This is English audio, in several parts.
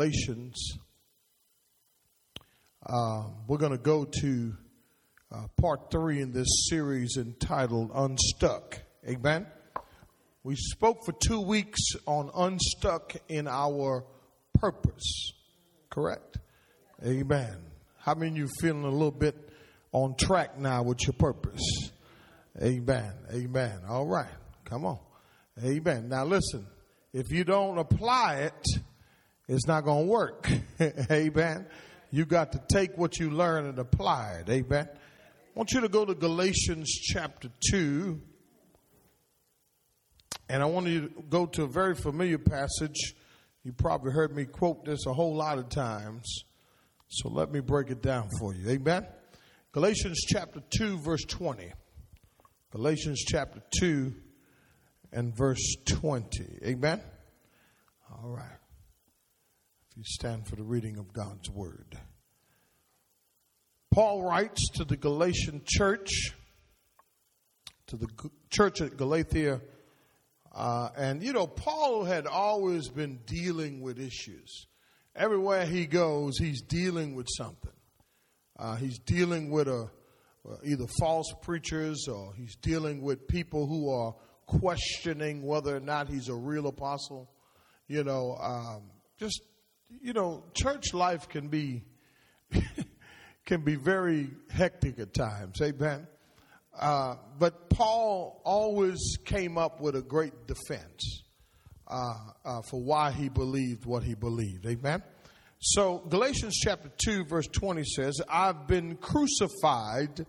Galatians. Uh, we're going to go to uh, part three in this series entitled Unstuck. Amen. We spoke for two weeks on unstuck in our purpose. Correct? Amen. How many of you feeling a little bit on track now with your purpose? Amen. Amen. All right. Come on. Amen. Now listen, if you don't apply it, it's not going to work. Amen. You got to take what you learn and apply it. Amen. I want you to go to Galatians chapter 2. And I want you to go to a very familiar passage. You probably heard me quote this a whole lot of times. So let me break it down for you. Amen. Galatians chapter 2, verse 20. Galatians chapter 2 and verse 20. Amen. All right. You stand for the reading of God's word. Paul writes to the Galatian church, to the church at Galatia, uh, and you know, Paul had always been dealing with issues. Everywhere he goes, he's dealing with something. Uh, he's dealing with a, uh, either false preachers or he's dealing with people who are questioning whether or not he's a real apostle. You know, um, just you know, church life can be can be very hectic at times. Amen. Uh, but Paul always came up with a great defense uh, uh, for why he believed what he believed. Amen. So Galatians chapter two verse twenty says, "I've been crucified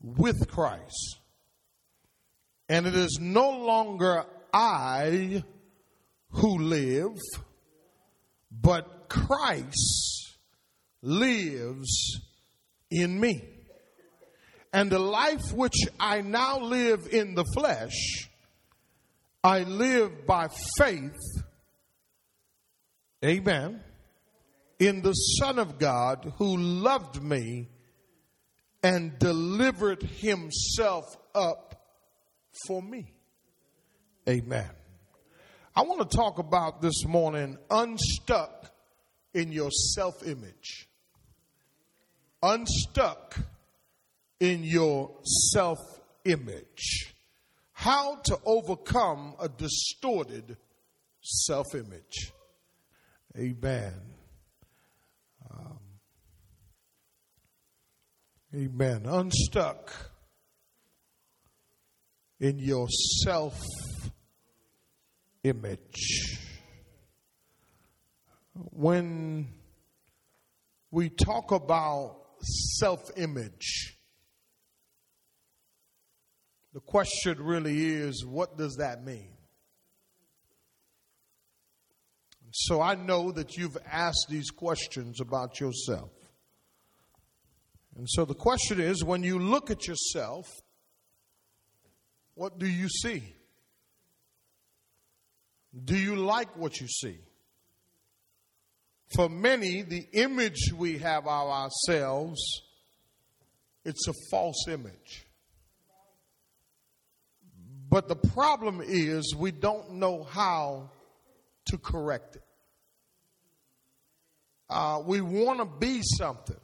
with Christ, and it is no longer I who live." But Christ lives in me. And the life which I now live in the flesh, I live by faith, amen, in the Son of God who loved me and delivered himself up for me. Amen. I want to talk about this morning unstuck in your self image. Unstuck in your self image. How to overcome a distorted self image. Amen. Um, amen. Unstuck in your self image. When we talk about self image, the question really is what does that mean? So I know that you've asked these questions about yourself. And so the question is when you look at yourself, what do you see? Do you like what you see? For many, the image we have of ourselves, it's a false image. But the problem is we don't know how to correct it. Uh, we want to be something.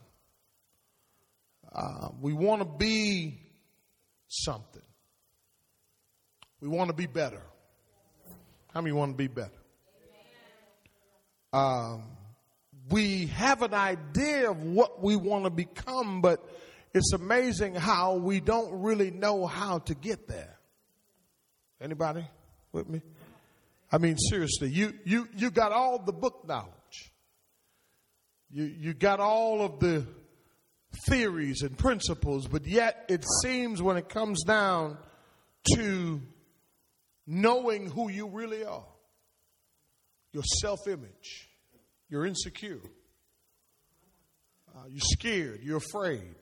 Uh, we want to be something. We want to be better. How many want to be better? Um, we have an idea of what we want to become, but it's amazing how we don't really know how to get there. Anybody with me? I mean, seriously, you, you, you got all the book knowledge. You, you got all of the theories and principles, but yet it seems when it comes down to knowing who you really are, your self image, you're insecure, uh, you're scared, you're afraid.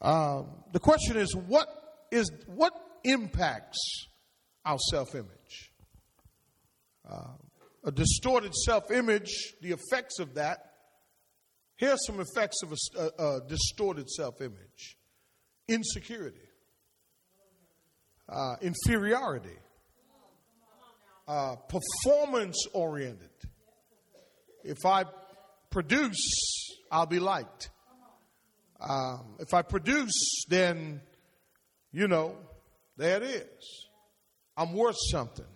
Um, the question is, what is what impacts our self image? Uh, a distorted self image, the effects of that. Here are some effects of a, a, a distorted self image insecurity, uh, inferiority, uh, performance oriented, If I produce, I'll be liked. Um, if I produce, then, you know, there it is. I'm worth something.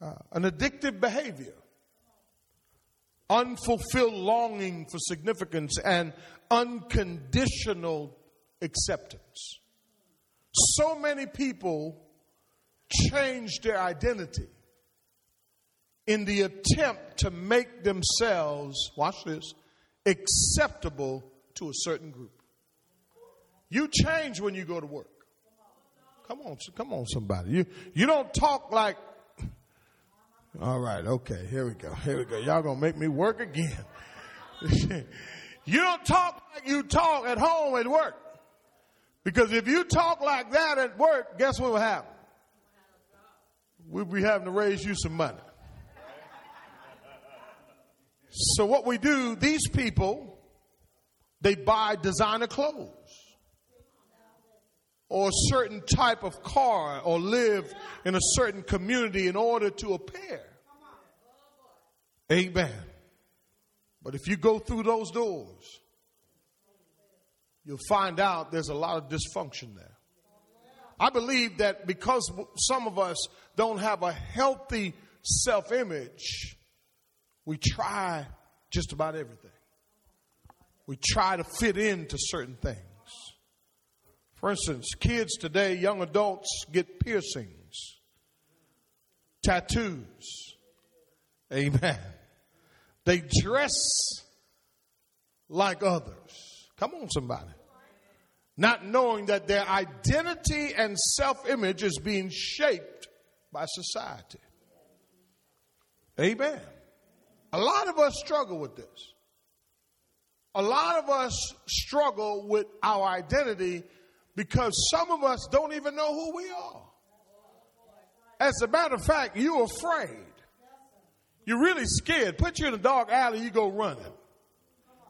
Uh, an addictive behavior, unfulfilled longing for significance, and unconditional acceptance. So many people change their identity in the attempt to make themselves, watch this, acceptable to a certain group. You change when you go to work. Come on, come on, somebody. You you don't talk like. All right, okay, here we go, here we go. Y'all gonna make me work again. you don't talk like you talk at home at work, because if you talk like that at work, guess what will happen? We'll be having to raise you some money. So what we do, these people, they buy designer clothes or a certain type of car or live in a certain community in order to appear. Amen. But if you go through those doors, you'll find out there's a lot of dysfunction there. I believe that because some of us don't have a healthy self image, we try just about everything. We try to fit into certain things. For instance, kids today, young adults get piercings, tattoos. Amen. They dress like others. Come on, somebody. Not knowing that their identity and self image is being shaped by society. Amen. A lot of us struggle with this. A lot of us struggle with our identity because some of us don't even know who we are. As a matter of fact, you're afraid. You're really scared. Put you in a dark alley, you go running.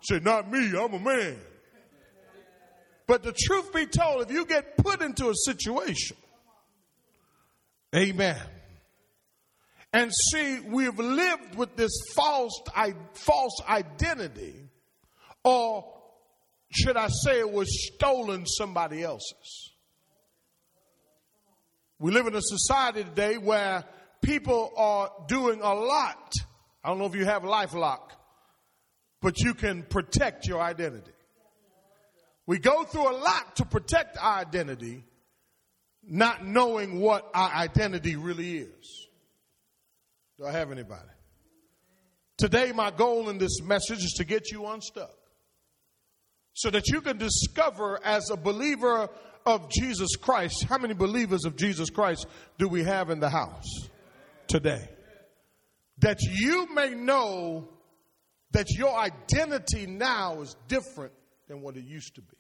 Say, not me, I'm a man. But the truth be told, if you get put into a situation, amen, and see, we've lived with this false, false identity, or should I say it was stolen somebody else's. We live in a society today where people are doing a lot. I don't know if you have LifeLock, but you can protect your identity. We go through a lot to protect our identity, not knowing what our identity really is. Do I have anybody? Today, my goal in this message is to get you unstuck so that you can discover as a believer of Jesus Christ. How many believers of Jesus Christ do we have in the house today? That you may know that your identity now is different than what it used to be.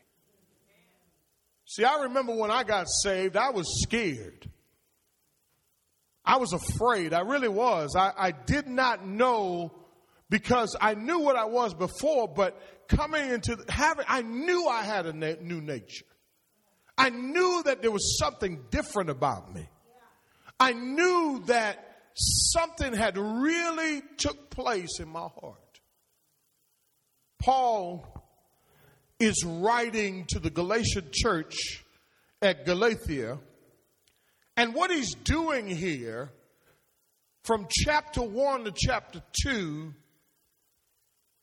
See, I remember when I got saved, I was scared. I was afraid. I really was. I, I did not know because I knew what I was before, but coming into having, I knew I had a na- new nature. I knew that there was something different about me. I knew that something had really took place in my heart. Paul is writing to the Galatian church at Galatia and what he's doing here, from chapter 1 to chapter 2,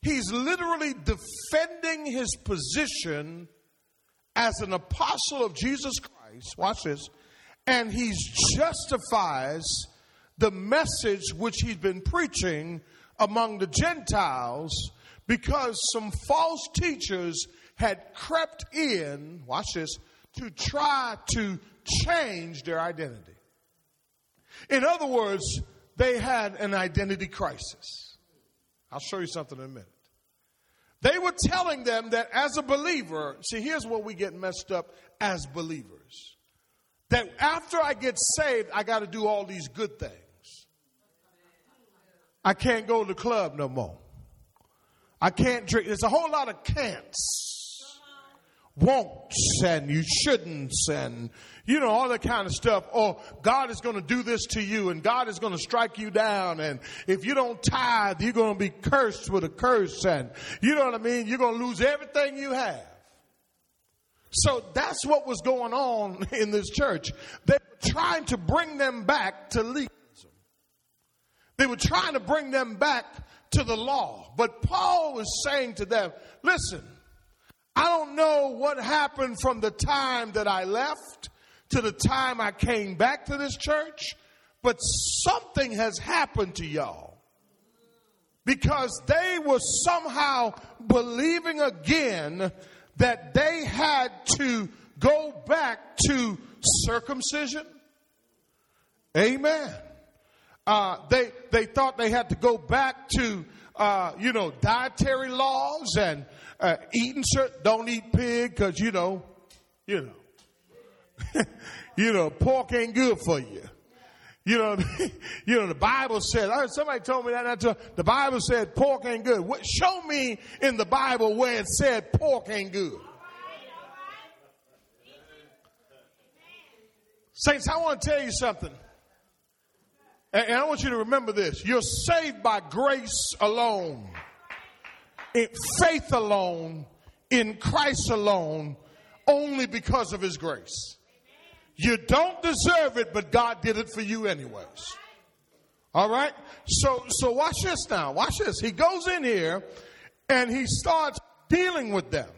he's literally defending his position as an apostle of Jesus Christ. Watch this. And he justifies the message which he's been preaching among the Gentiles because some false teachers had crept in, watch this, to try to change their identity. In other words, they had an identity crisis. I'll show you something in a minute. They were telling them that as a believer, see, here's where we get messed up as believers. That after I get saved, I got to do all these good things. I can't go to the club no more. I can't drink. There's a whole lot of can'ts won'ts and you shouldn'ts and you know all that kind of stuff. Or god is going to do this to you and god is going to strike you down and if you don't tithe you're going to be cursed with a curse and you know what i mean? You're going to lose everything you have. So that's what was going on in this church. They were trying to bring them back to legalism. They were trying to bring them back to the law. But paul was saying to them listen I don't know what happened from the time that I left to the time I came back to this church, but something has happened to y'all. Because they were somehow believing again that they had to go back to circumcision. Amen. Uh, they they thought they had to go back to uh, you know dietary laws and uh, eating certain, don't eat pig because you know, you know, you know, pork ain't good for you. You know, you know, the Bible said, I heard somebody told me that, the Bible said pork ain't good. What, show me in the Bible where it said pork ain't good. Saints, I want to tell you something. And I want you to remember this. You're saved by grace alone in faith alone, in Christ alone, only because of his grace. You don't deserve it, but God did it for you anyways. All right? So so watch this now. Watch this. He goes in here and he starts dealing with them.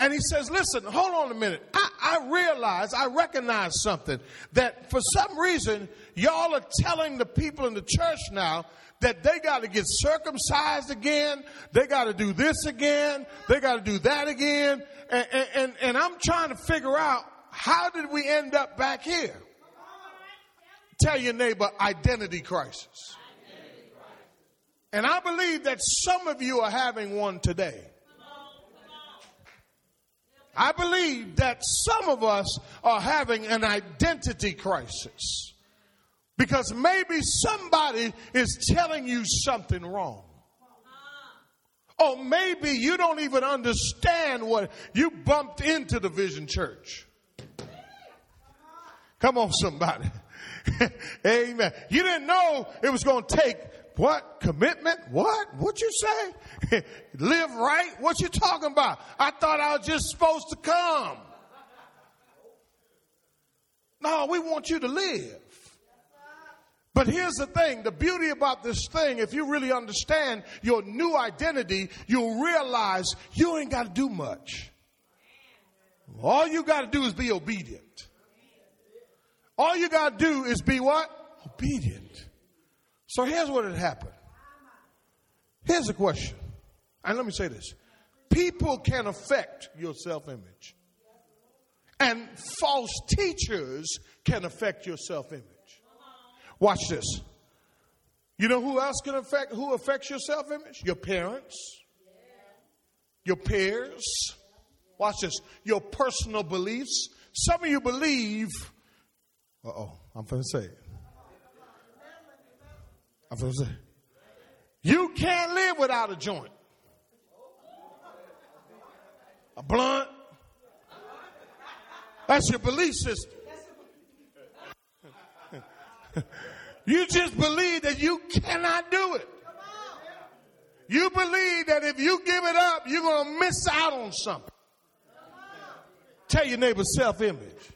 And he says, Listen, hold on a minute. I, I, realize, I recognize something that for some reason, y'all are telling the people in the church now that they got to get circumcised again. They got to do this again. They got to do that again. And, and, and I'm trying to figure out how did we end up back here? Tell your neighbor identity crisis. And I believe that some of you are having one today. I believe that some of us are having an identity crisis. Because maybe somebody is telling you something wrong. Or maybe you don't even understand what you bumped into the Vision Church. Come on, somebody. Amen. You didn't know it was going to take what? Commitment? What? What you say? Live right? What you talking about? I thought I was just supposed to come. No, we want you to live. But here's the thing the beauty about this thing, if you really understand your new identity, you'll realize you ain't got to do much. All you got to do is be obedient. All you got to do is be what? Obedient. So here's what had happened. Here's the question. And let me say this people can affect your self image, and false teachers can affect your self image. Watch this. You know who else can affect who affects your self-image? Your parents, your peers. Watch this. Your personal beliefs. Some of you believe. Uh oh, I'm going to say it. Say. You can't live without a joint, a blunt. That's your belief system. You just believe that you cannot do it. You believe that if you give it up, you're going to miss out on something. Tell your neighbor self image.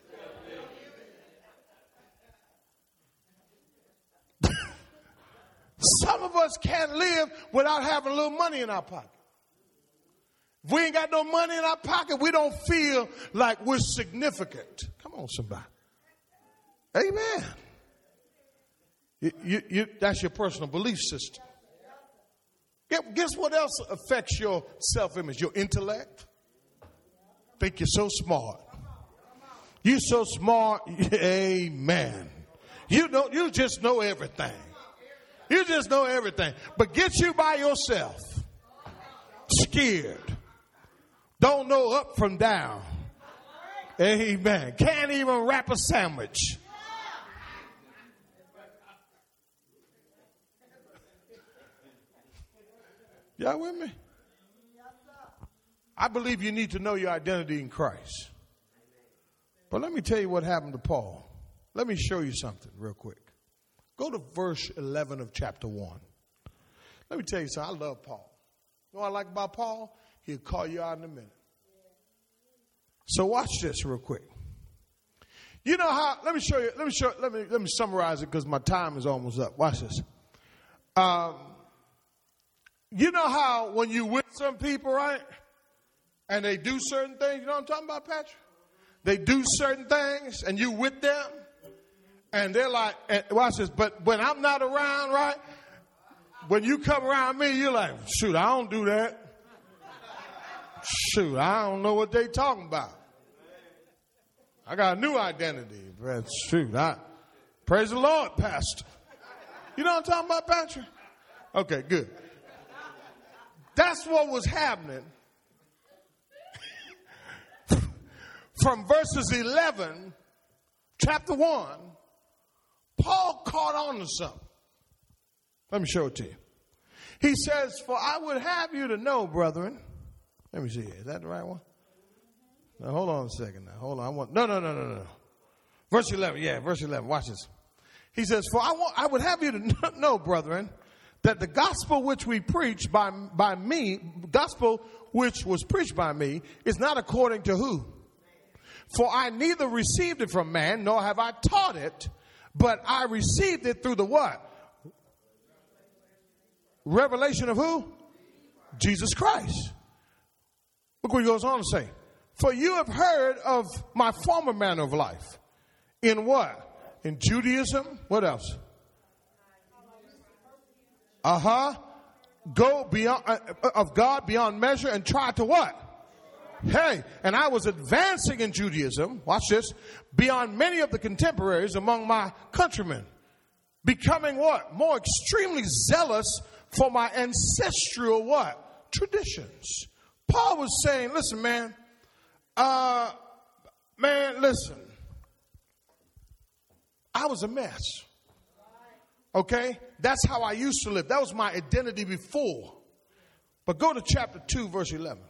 Some of us can't live without having a little money in our pocket. If we ain't got no money in our pocket, we don't feel like we're significant. Come on, somebody. Amen. You, you, you, that's your personal belief system. Guess what else affects your self image? Your intellect. Think you're so smart. You're so smart. Amen. You know, you just know everything. You just know everything. But get you by yourself. Scared. Don't know up from down. Amen. Can't even wrap a sandwich. Y'all with me? I believe you need to know your identity in Christ. But let me tell you what happened to Paul. Let me show you something real quick. Go to verse 11 of chapter 1. Let me tell you something. I love Paul. You know what I like about Paul? He'll call you out in a minute. So watch this real quick. You know how? Let me show you. Let me show. Let me let me summarize it because my time is almost up. Watch this. Um, you know how when you with some people, right, and they do certain things. You know what I'm talking about, Patrick? They do certain things, and you with them, and they're like, watch this. But when I'm not around, right? When you come around me, you're like, shoot, I don't do that. Shoot, I don't know what they talking about. I got a new identity. But shoot, I praise the Lord, Pastor. You know what I'm talking about, Patrick? Okay, good. That's what was happening. From verses 11, chapter 1, Paul caught on to something. Let me show it to you. He says, For I would have you to know, brethren. Let me see. Is that the right one? Now hold on a second. Now hold on. I want no, no, no, no, no. Verse eleven. Yeah, verse eleven. Watch this. He says, "For I want, I would have you to know, brethren, that the gospel which we preach by by me, gospel which was preached by me, is not according to who? For I neither received it from man, nor have I taught it, but I received it through the what? Revelation of who? Jesus Christ. Look what he goes on to say. For you have heard of my former manner of life. In what? In Judaism? What else? Uh huh. Go beyond uh, of God beyond measure and try to what? Hey, and I was advancing in Judaism, watch this, beyond many of the contemporaries among my countrymen. Becoming what? More extremely zealous for my ancestral what? Traditions. Paul was saying, listen, man, uh, man, listen. I was a mess. Okay? That's how I used to live. That was my identity before. But go to chapter 2, verse 11.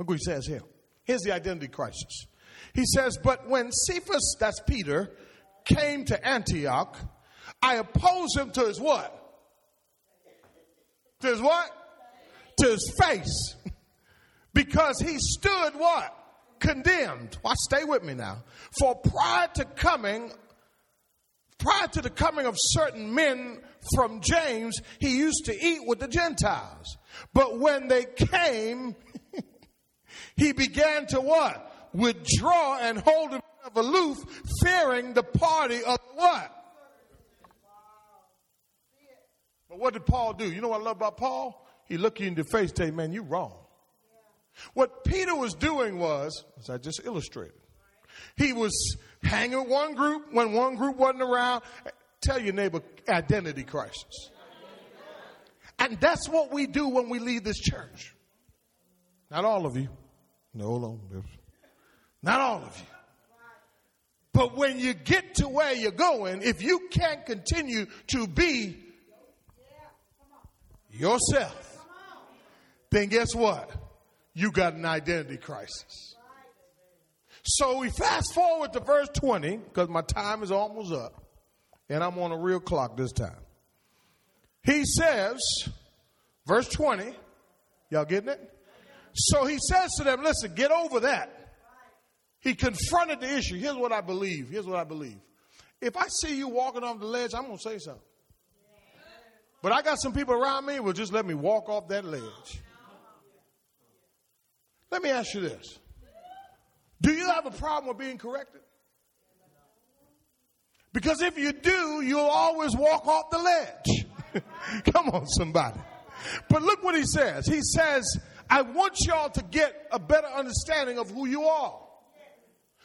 Look what he says here. Here's the identity crisis. He says, But when Cephas, that's Peter, came to Antioch, I opposed him to his what? To his what? To his face. Because he stood what? Condemned. Watch, stay with me now. For prior to coming, prior to the coming of certain men from James, he used to eat with the Gentiles. But when they came, he began to what? Withdraw and hold himself aloof, fearing the party of what? But what did Paul do? You know what I love about Paul? He looked you in the face tell you, man, you're wrong. What Peter was doing was, as I just illustrated, he was hanging with one group when one group wasn't around. Tell your neighbor, identity crisis. And that's what we do when we leave this church. Not all of you. No, hold on. Not all of you. But when you get to where you're going, if you can't continue to be yourself, then guess what? you got an identity crisis. So we fast forward to verse 20 because my time is almost up and I'm on a real clock this time. He says, verse 20, y'all getting it? So he says to them, listen, get over that. He confronted the issue. Here's what I believe. Here's what I believe. If I see you walking off the ledge, I'm going to say something. But I got some people around me who will just let me walk off that ledge. Let me ask you this Do you have a problem with being corrected? Because if you do, you'll always walk off the ledge. Come on, somebody. But look what he says. He says, I want y'all to get a better understanding of who you are.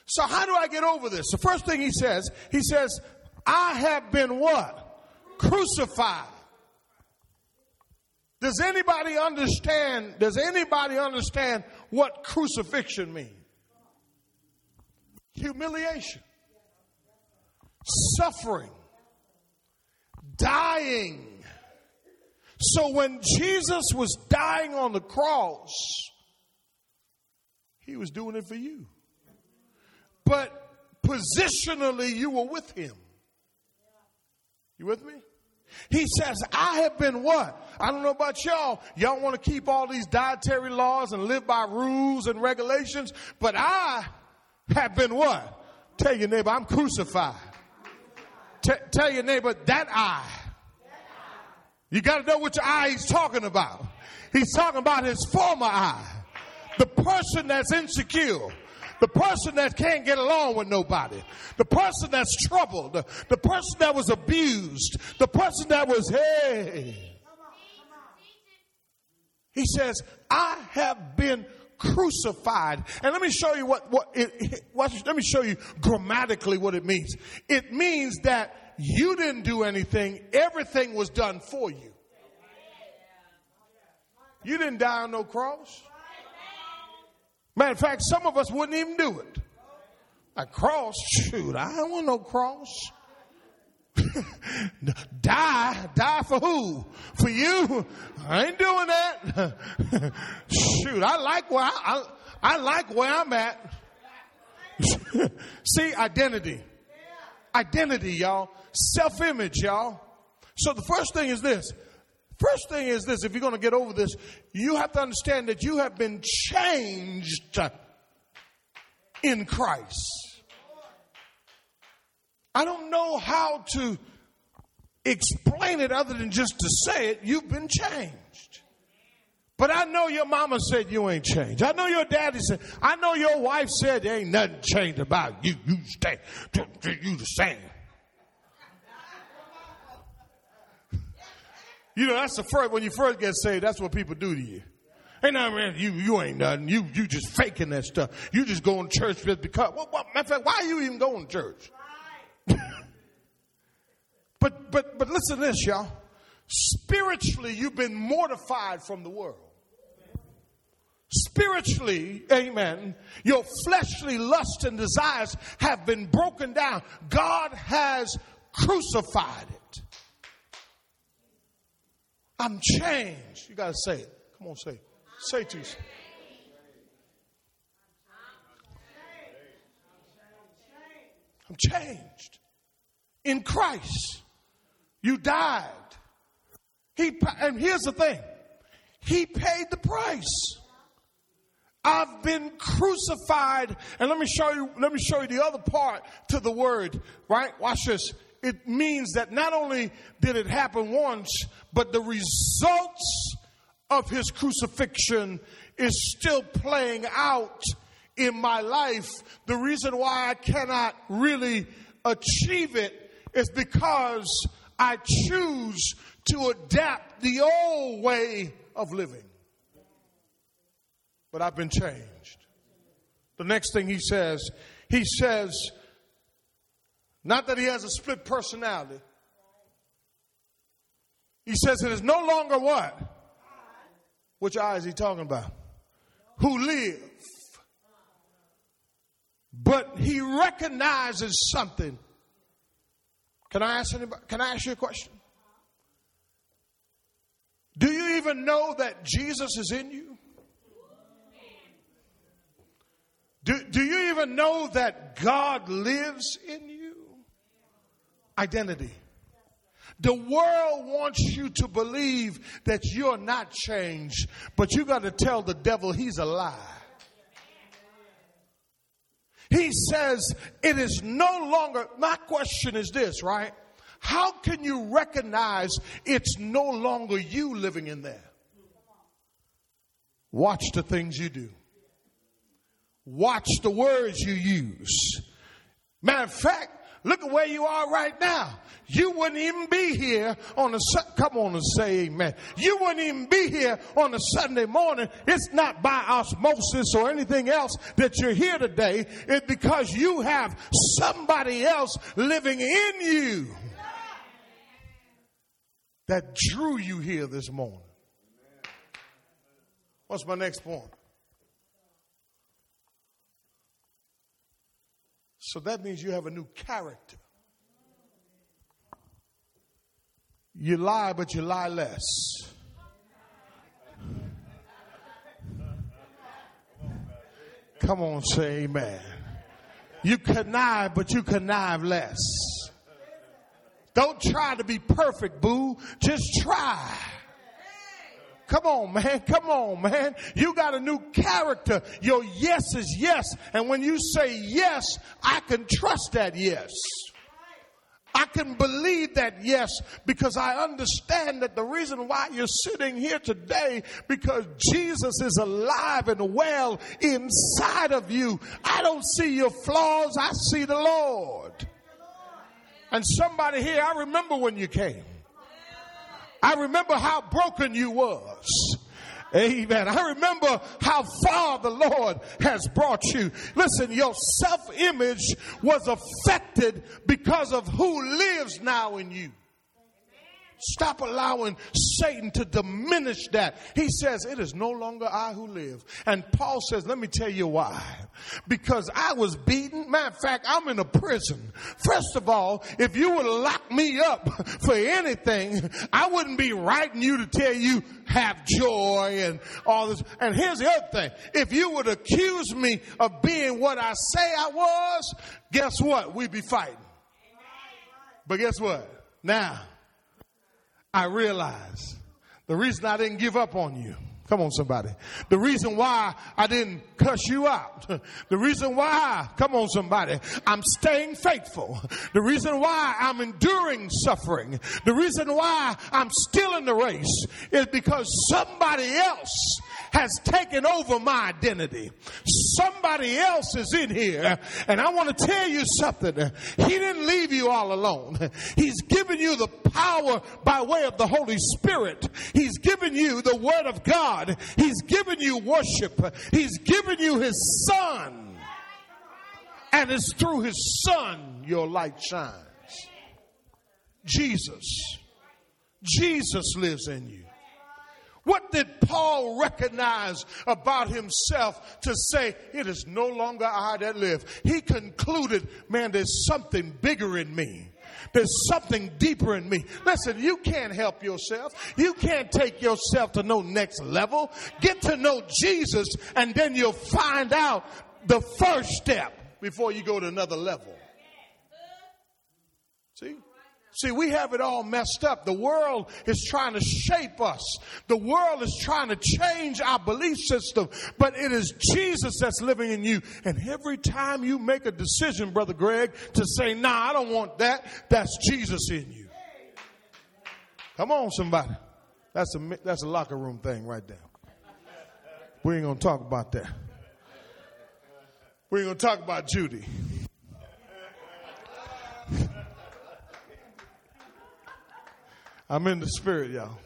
So, how do I get over this? The first thing he says, he says, I have been what? Crucified. Does anybody understand? Does anybody understand what crucifixion means? Humiliation, suffering, dying. So when Jesus was dying on the cross, he was doing it for you. But positionally, you were with him. You with me? He says, I have been what? I don't know about y'all. Y'all want to keep all these dietary laws and live by rules and regulations, but I have been what? Tell your neighbor, I'm crucified. T- tell your neighbor, that I. You got to know which eye he's talking about. He's talking about his former eye. The person that's insecure. The person that can't get along with nobody. The person that's troubled. The, the person that was abused. The person that was, hey. He says, I have been crucified. And let me show you what, what, it, what, let me show you grammatically what it means. It means that you didn't do anything. Everything was done for you. You didn't die on no cross. Matter of fact, some of us wouldn't even do it. A cross, shoot, I don't want no cross. die, die for who? For you? I ain't doing that. shoot, I like where I, I, I like where I'm at. See, identity. Identity, y'all. Self image, y'all. So the first thing is this. First thing is this if you're going to get over this, you have to understand that you have been changed in Christ. I don't know how to explain it other than just to say it. You've been changed. But I know your mama said you ain't changed. I know your daddy said, I know your wife said there ain't nothing changed about you. You stay, you the same. You know, that's the first, when you first get saved, that's what people do to you. Now, man, you, you ain't nothing. You, you just faking that stuff. You just going to church just because. Well, well, matter of fact, why are you even going to church? but, but, but listen to this, y'all. Spiritually, you've been mortified from the world. Spiritually, amen, your fleshly lusts and desires have been broken down. God has crucified it. I'm changed. You got to say it. Come on, say it. Say it to yourself. I'm changed in Christ. You died. He and here's the thing. He paid the price. I've been crucified. And let me show you, let me show you the other part to the word, right? Watch this it means that not only did it happen once, but the results of his crucifixion is still playing out in my life. The reason why I cannot really achieve it is because I choose to adapt the old way of living. But I've been changed. The next thing he says, he says, not that he has a split personality. He says it is no longer what? Which eye is he talking about? Who live. But he recognizes something. Can I ask anybody? Can I ask you a question? Do you even know that Jesus is in you? Do, do you even know that God lives in you? Identity. The world wants you to believe that you're not changed, but you got to tell the devil he's a lie. He says it is no longer, my question is this, right? How can you recognize it's no longer you living in there? Watch the things you do. Watch the words you use. Matter of fact, Look at where you are right now. You wouldn't even be here on a, come on and say amen. You wouldn't even be here on a Sunday morning. It's not by osmosis or anything else that you're here today. It's because you have somebody else living in you that drew you here this morning. What's my next point? So that means you have a new character. You lie, but you lie less. Come on, say amen. You connive, but you connive less. Don't try to be perfect, boo. Just try. Come on, man. Come on, man. You got a new character. Your yes is yes. And when you say yes, I can trust that yes. I can believe that yes because I understand that the reason why you're sitting here today because Jesus is alive and well inside of you. I don't see your flaws, I see the Lord. And somebody here, I remember when you came. I remember how broken you was. Amen. I remember how far the Lord has brought you. Listen, your self image was affected because of who lives now in you. Stop allowing Satan to diminish that. He says, It is no longer I who live. And Paul says, Let me tell you why. Because I was beaten. Matter of fact, I'm in a prison. First of all, if you would lock me up for anything, I wouldn't be writing you to tell you have joy and all this. And here's the other thing. If you would accuse me of being what I say I was, guess what? We'd be fighting. But guess what? Now, I realize the reason I didn't give up on you. Come on, somebody. The reason why I didn't cuss you out. The reason why, come on, somebody, I'm staying faithful. The reason why I'm enduring suffering. The reason why I'm still in the race is because somebody else has taken over my identity. Somebody else is in here. And I want to tell you something. He didn't leave you all alone. He's given you the power by way of the Holy Spirit. He's given you the Word of God. He's given you worship. He's given you His Son. And it's through His Son your light shines. Jesus. Jesus lives in you. What did Paul recognized about himself to say, it is no longer I that live? He concluded, man, there's something bigger in me. There's something deeper in me. Listen, you can't help yourself. You can't take yourself to no next level. Get to know Jesus and then you'll find out the first step before you go to another level. See? See, we have it all messed up. The world is trying to shape us. The world is trying to change our belief system, but it is Jesus that's living in you. And every time you make a decision, Brother Greg, to say, nah, I don't want that, that's Jesus in you. Come on, somebody. That's a, that's a locker room thing right there. We ain't going to talk about that. We ain't going to talk about Judy. I'm in the spirit, y'all.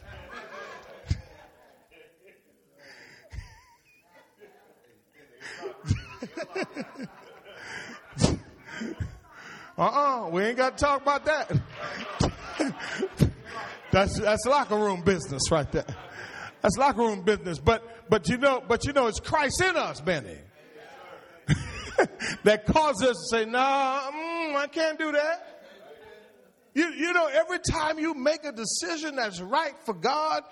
uh-uh, we ain't got to talk about that. that's that's locker room business right there. That's locker room business. But but you know, but you know, it's Christ in us, Benny. that causes us to say, "Nah, mm, I can't do that." You, you know, every time you make a decision that's right for God,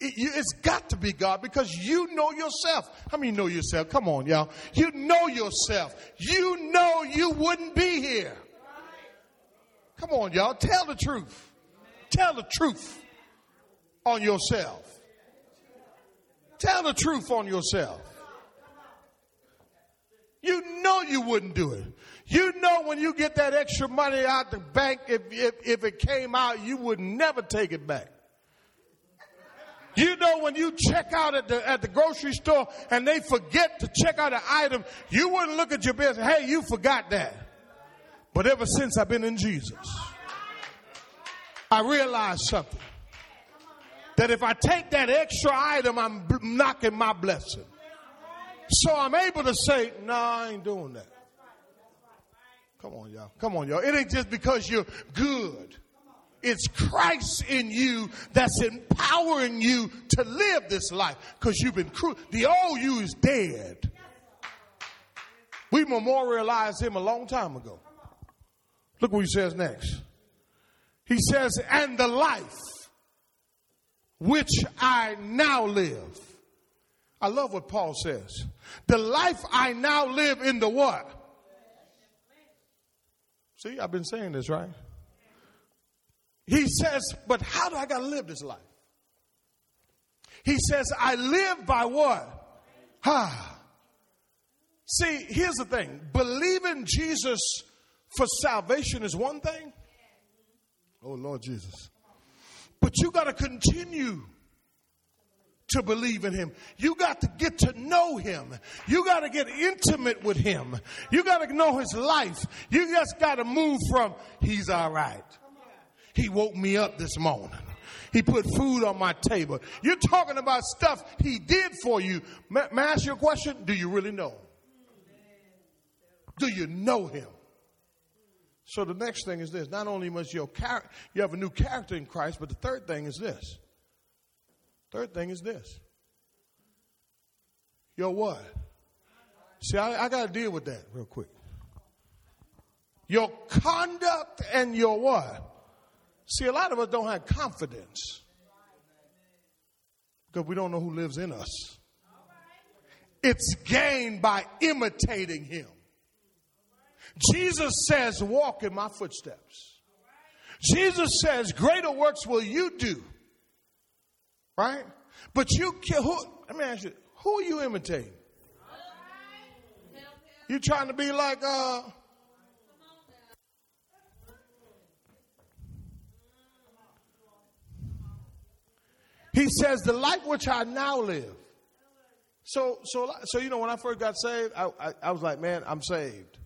it, it's got to be God because you know yourself. How many know yourself? Come on, y'all. You know yourself. You know you wouldn't be here. Come on, y'all. Tell the truth. Tell the truth on yourself. Tell the truth on yourself. You know you wouldn't do it. You know when you get that extra money out the bank, if, if, if it came out, you would never take it back. You know when you check out at the, at the grocery store and they forget to check out an item, you wouldn't look at your bill and say, hey, you forgot that. But ever since I've been in Jesus, I realized something. That if I take that extra item, I'm knocking my blessing. So I'm able to say, no, nah, I ain't doing that. Come on, y'all. Come on, y'all. It ain't just because you're good. It's Christ in you that's empowering you to live this life because you've been cru- the old you is dead. We memorialized him a long time ago. Look what he says next. He says, and the life which I now live. I love what Paul says. The life I now live in the what? See, I've been saying this, right? He says, but how do I got to live this life? He says, I live by what? Ah. See, here's the thing believing Jesus for salvation is one thing. Oh, Lord Jesus. But you got to continue to believe in him. You got to get to know him. You got to get intimate with him. You got to know his life. You just got to move from, he's all right. He woke me up this morning. He put food on my table. You're talking about stuff he did for you. May, may I ask you a question? Do you really know? Do you know him? So the next thing is this. Not only must your char- you have a new character in Christ, but the third thing is this. Third thing is this. Your what? See, I, I got to deal with that real quick. Your conduct and your what? See, a lot of us don't have confidence because we don't know who lives in us. It's gained by imitating him. Jesus says, Walk in my footsteps. Jesus says, Greater works will you do. Right? But you can, who, let me ask you, who are you imitating? You trying to be like, uh, He says, the life which I now live. So, so, so you know, when I first got saved, I, I, I was like, man, I'm saved.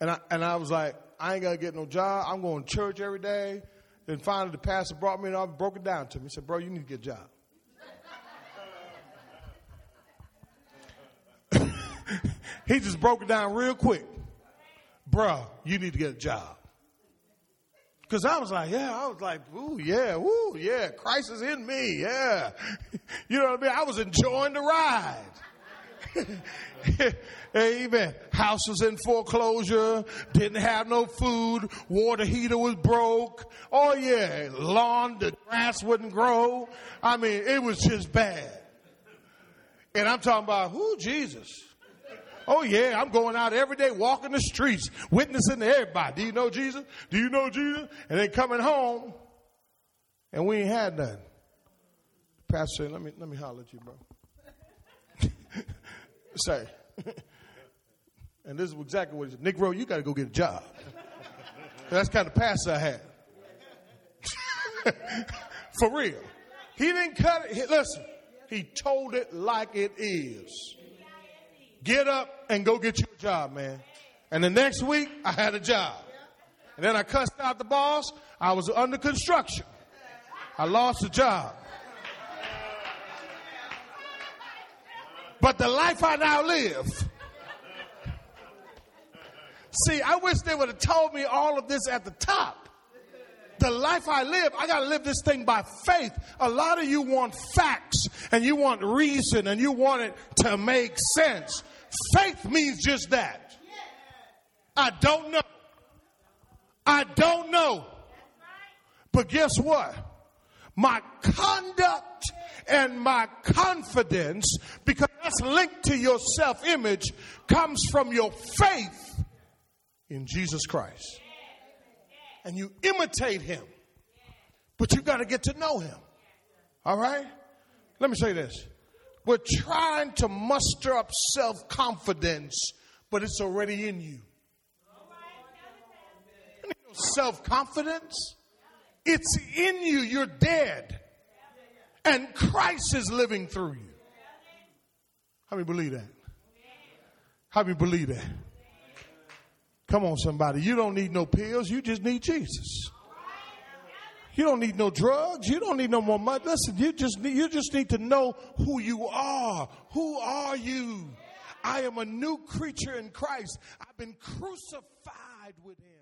And I, and I was like, I ain't gonna get no job. I'm going to church every day. Then finally, the pastor brought me and I broke it down to me. He said, bro, you need to get a job. he just broke it down real quick. Bruh, you need to get a job. Because I was like, yeah, I was like, ooh, yeah, ooh, yeah, Christ is in me, yeah. you know what I mean? I was enjoying the ride. Amen. House was in foreclosure, didn't have no food, water heater was broke. Oh yeah, lawn, the grass wouldn't grow. I mean, it was just bad. And I'm talking about who Jesus. Oh yeah, I'm going out every day, walking the streets, witnessing to everybody. Do you know Jesus? Do you know Jesus? And then coming home, and we ain't had none. Pastor said, "Let me let me holler at you, bro." Say, and this is exactly what he said. Nick Rowe, you got to go get a job. That's kind of past I had. For real. He didn't cut it. Listen, he told it like it is. Get up and go get you a job, man. And the next week, I had a job. And then I cussed out the boss. I was under construction. I lost the job. But the life I now live. See, I wish they would have told me all of this at the top. The life I live, I got to live this thing by faith. A lot of you want facts and you want reason and you want it to make sense. Faith means just that. I don't know. I don't know. But guess what? My conduct and my confidence, because that's linked to your self image, comes from your faith in Jesus Christ. And you imitate him. But you've got to get to know him. All right? Let me say this. We're trying to muster up self confidence, but it's already in you. Self confidence, it's in you. You're dead. And Christ is living through you. How many believe that? How many believe that? Come on, somebody. You don't need no pills, you just need Jesus. You don't need no drugs. You don't need no more money. Listen, you just need, you just need to know who you are. Who are you? I am a new creature in Christ. I've been crucified with him.